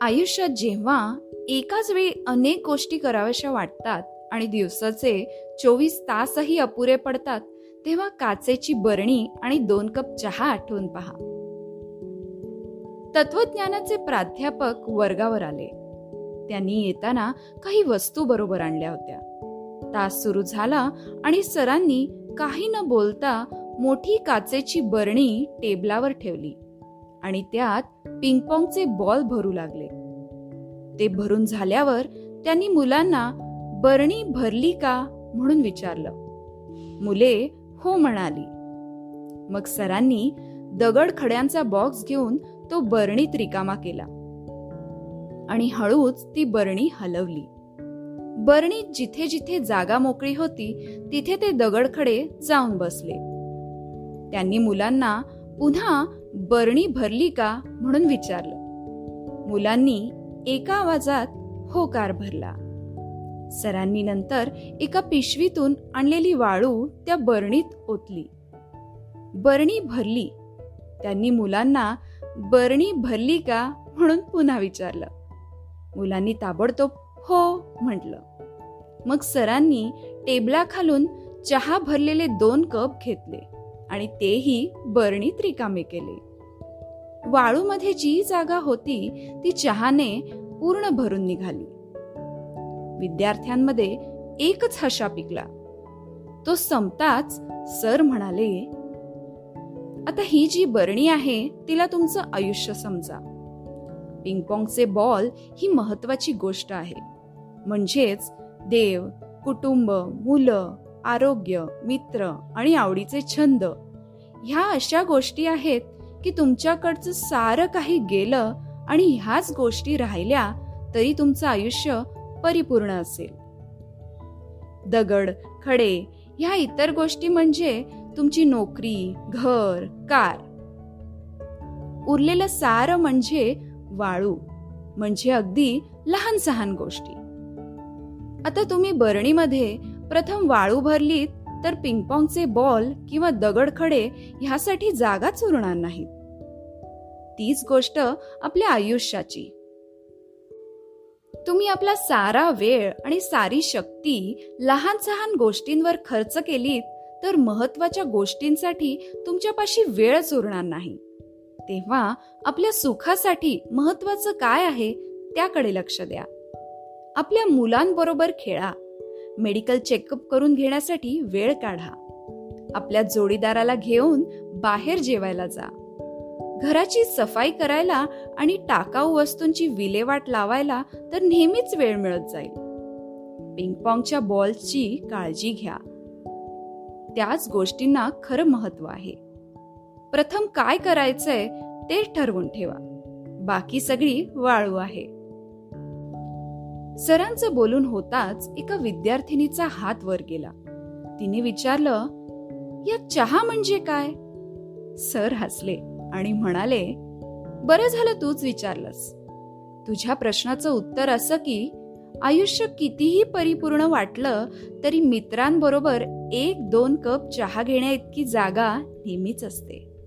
आयुष्यात जेव्हा एकाच वेळी अनेक गोष्टी कराव्याशा वाटतात आणि दिवसाचे चोवीस तासही अपुरे पडतात तेव्हा काचेची बरणी आणि दोन कप चहा आठवून पहा. तत्वज्ञानाचे प्राध्यापक वर्गावर आले. त्यांनी येताना काही वस्तू बरोबर आणल्या होत्या. तास सुरू झाला आणि सरांनी काही न बोलता मोठी काचेची बरणी टेबलावर ठेवली. आणि त्यात पिंगपॉंगचे बॉल भरू लागले. ते भरून झाल्यावर त्यांनी मुलांना बरणी भरली का? म्हणून विचारलं. मुले हो म्हणाली. मग सरांनी दगड खड्यांचा बॉक्स घेऊन तो बरणीत रिकामा केला. आणि हळूच ती बरणी हलवली. बरणीत जिथे जिथे जागा मोकळी होती तिथे ते दगडखडे जाऊन बसले. त्यांनी मुलांना पुन्हा बरणी भरली का म्हणून विचारलं. मुलांनी एका आवाजात होकार भरला. सरांनी नंतर एका पिशवीतून आणलेली वाळू त्या बरणीत ओतली. बरणी भरली. त्यांनी मुलांना बरणी भरली का म्हणून पुन्हा विचारलं. मुलांनी ताबडतोब हो म्हटलं. मग सरांनी टेबलाखालून चहा भरलेले दोन कप घेतले. आणि तेही बरणीत रिकामे केले. वाळूमध्ये जी जागा होती ती चहाने पूर्ण भरून निघाली. विद्यार्थ्यांमध्ये एकच हशा पिकला. तो संपताच सर म्हणाले आता ही जी बरणी आहे तिला तुमचं आयुष्य समजा. पिंगपॉंगचे बॉल ही महत्वाची गोष्ट आहे. म्हणजेच देव कुटुंब मुलं आरोग्य मित्र आणि आवडीचे छंद. ह्या अशा गोष्टी आहेत की तुमच्याकडचं सारं काही गेलं आणि ह्याच गोष्टी राहिल्या तरी तुमचं आयुष्य परिपूर्ण असेल. दगड खडे ह्या इतर गोष्टी म्हणजे तुमची नोकरी घर कार. उरलेलं सारं म्हणजे वाळू म्हणजे अगदी लहान सहान गोष्टी. आता तुम्ही बरणीमध्ये प्रथम वाळू भरलीत तर पिंगपॉंगचे बॉल किंवा दगडखडे ह्यासाठी जागाच उरणार नाहीत. तीच गोष्ट आपल्या आयुष्याची. तुम्ही आपला सारा वेळ आणि सारी शक्ती लहान सहान गोष्टींवर खर्च केलीत तर महत्त्वाच्या गोष्टींसाठी तुमच्यापाशी वेळच उरणार नाही. तेव्हा आपल्या सुखासाठी महत्वाचं काय आहे त्याकडे लक्ष द्या. आपल्या मुलांबरोबर खेळा. मेडिकल चेकअप करून घेण्यासाठी वेळ काढा. आपल्या जोडीदाराला घेऊन बाहेर जेवायला जा. घराची सफाई करायला आणि टाकाऊ वस्तूंची विल्हेवाट लावायला तर नेहमीच वेळ मिळत जाईल. पिंगपॉंगच्या बॉल्सची काळजी घ्या. त्याच गोष्टींना खरं महत्त्व आहे. प्रथम काय करायचंय ते ठरवून ठेवा. बाकी सगळी वाळू आहे. सरांचं बोलून होताच एका विद्यार्थिनीचा हात वर गेला. तिने विचारलं या चहा म्हणजे काय? सर हसले आणि म्हणाले बरं झालं तूच विचारलंस. तुझ्या प्रश्नाचं उत्तर असं की आयुष्य कितीही परिपूर्ण वाटलं तरी मित्रांबरोबर एक दोन कप चहा घेण्या इतकी जागा नेहमीच असते.